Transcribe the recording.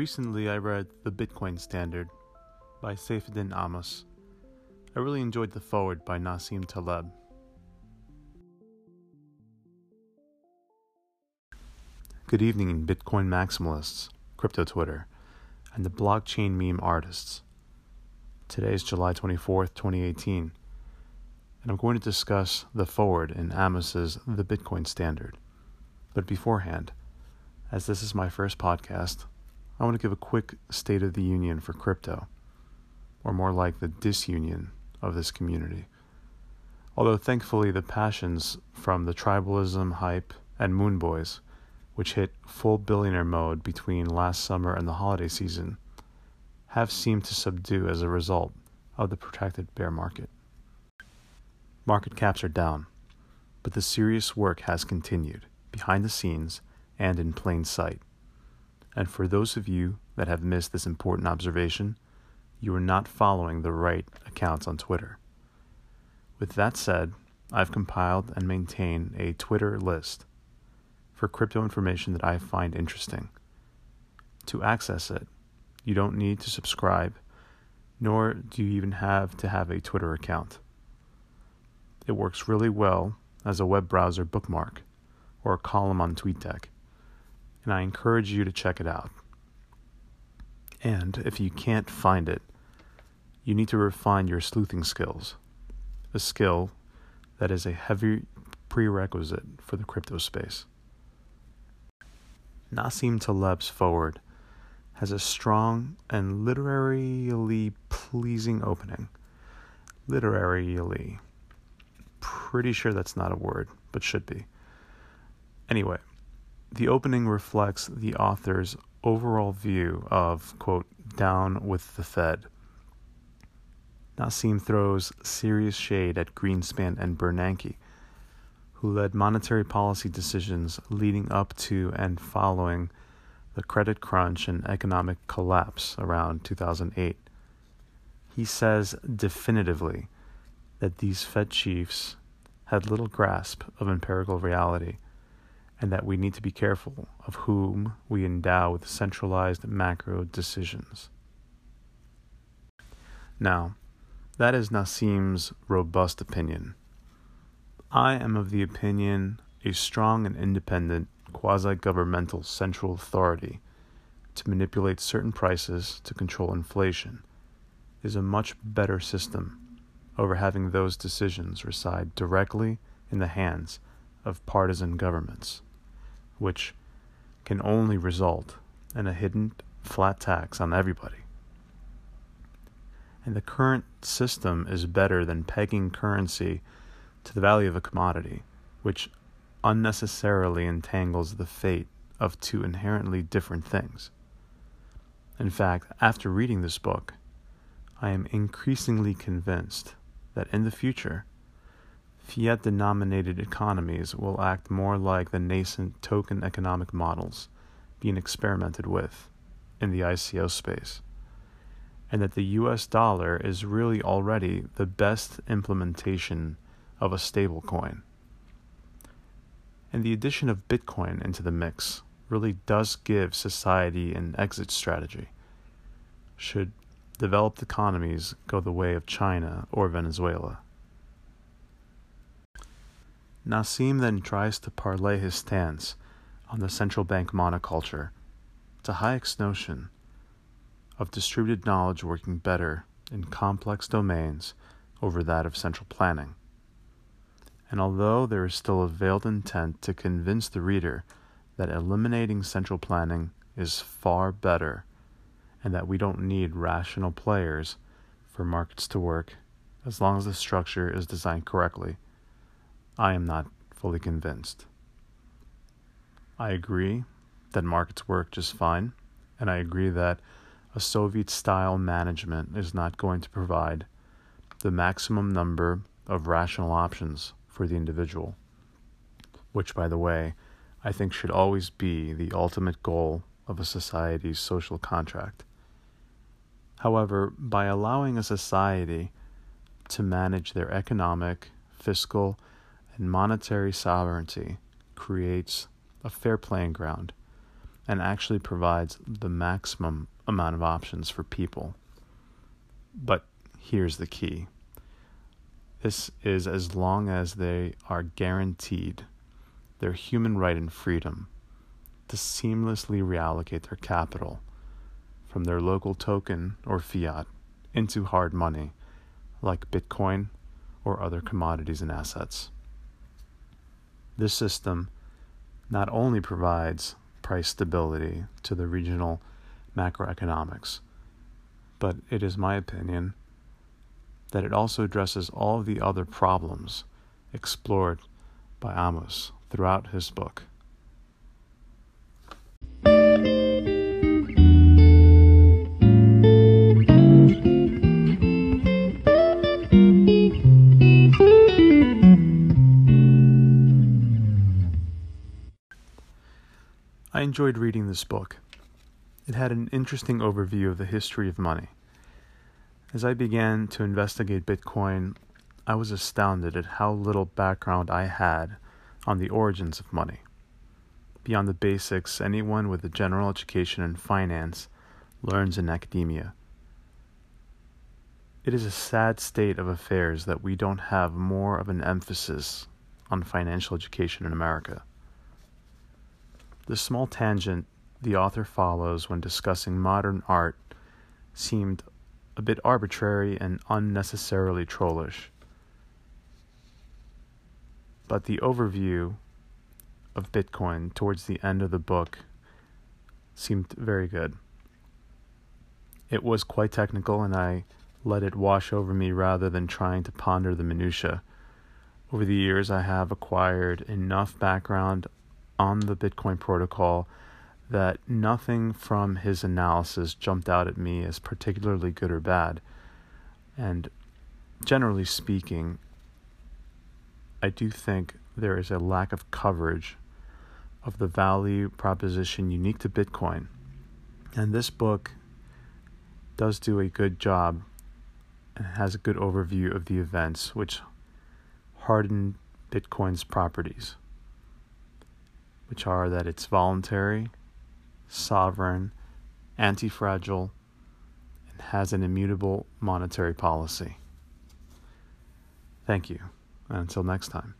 Recently, I read The Bitcoin Standard by Saifedean Ammous. I really enjoyed the foreword by Nassim Taleb. Good evening, Bitcoin maximalists, crypto Twitter, and the blockchain meme artists. Today is July 24th, 2018, and I'm going to discuss the foreword in Ammous's The Bitcoin Standard. But beforehand, as this is my first podcast, I want to give a quick state of the union for crypto, or more like the disunion of this community. Although thankfully the passions from the tribalism hype and Moon Boys, which hit full billionaire mode between last summer and the holiday season, have seemed to subdue as a result of the protracted bear market. Market caps are down, but the serious work has continued behind the scenes and in plain sight. And for those of you that have missed this important observation, you are not following the right accounts on Twitter. With that said, I've compiled and maintain a Twitter list for crypto information that I find interesting. To access it, you don't need to subscribe, nor do you even have to have a Twitter account. It works really well as a web browser bookmark or a column on TweetDeck and I encourage you to check it out. And if you can't find it, you need to refine your sleuthing skills, a skill that is a heavy prerequisite for the crypto space. Nassim Taleb's Foreword has a strong and literarily pleasing opening. Literarily. Pretty sure that's not a word, but should be. Anyway, the opening reflects the author's overall view of, quote, down with the Fed. Nassim throws serious shade at Greenspan and Bernanke, who led monetary policy decisions leading up to and following the credit crunch and economic collapse around 2008. He says definitively that these Fed chiefs had little grasp of empirical reality and that we need to be careful of whom we endow with centralized macro decisions. Now, that is Nassim's robust opinion. I am of the opinion a strong and independent quasi governmental central authority to manipulate certain prices to control inflation is a much better system over having those decisions reside directly in the hands of partisan governments which can only result in a hidden flat tax on everybody. And the current system is better than pegging currency to the value of a commodity, which unnecessarily entangles the fate of two inherently different things. In fact, after reading this book, I am increasingly convinced that in the future, fiat denominated economies will act more like the nascent token economic models being experimented with in the ICO space, and that the US dollar is really already the best implementation of a stablecoin. And the addition of Bitcoin into the mix really does give society an exit strategy. Should developed economies go the way of China or Venezuela. Nassim then tries to parlay his stance on the central bank monoculture to Hayek's notion of distributed knowledge working better in complex domains over that of central planning. And although there is still a veiled intent to convince the reader that eliminating central planning is far better and that we don't need rational players for markets to work as long as the structure is designed correctly I am not fully convinced. I agree that markets work just fine, and I agree that a Soviet style management is not going to provide the maximum number of rational options for the individual, which, by the way, I think should always be the ultimate goal of a society's social contract. However, by allowing a society to manage their economic, fiscal, and monetary sovereignty creates a fair playing ground and actually provides the maximum amount of options for people. But here's the key this is as long as they are guaranteed their human right and freedom to seamlessly reallocate their capital from their local token or fiat into hard money like Bitcoin or other commodities and assets. This system not only provides price stability to the regional macroeconomics, but it is my opinion that it also addresses all of the other problems explored by Ammous throughout his book. I enjoyed reading this book. It had an interesting overview of the history of money. As I began to investigate Bitcoin, I was astounded at how little background I had on the origins of money. Beyond the basics, anyone with a general education in finance learns in academia. It is a sad state of affairs that we don't have more of an emphasis on financial education in America. The small tangent the author follows when discussing modern art seemed a bit arbitrary and unnecessarily trollish. But the overview of Bitcoin towards the end of the book seemed very good. It was quite technical, and I let it wash over me rather than trying to ponder the minutiae. Over the years, I have acquired enough background on the Bitcoin protocol that nothing from his analysis jumped out at me as particularly good or bad. And generally speaking, I do think there is a lack of coverage of the value proposition unique to Bitcoin. And this book does do a good job and has a good overview of the events which harden Bitcoin's properties which are that it's voluntary, sovereign, anti fragile, and has an immutable monetary policy. Thank you, and until next time.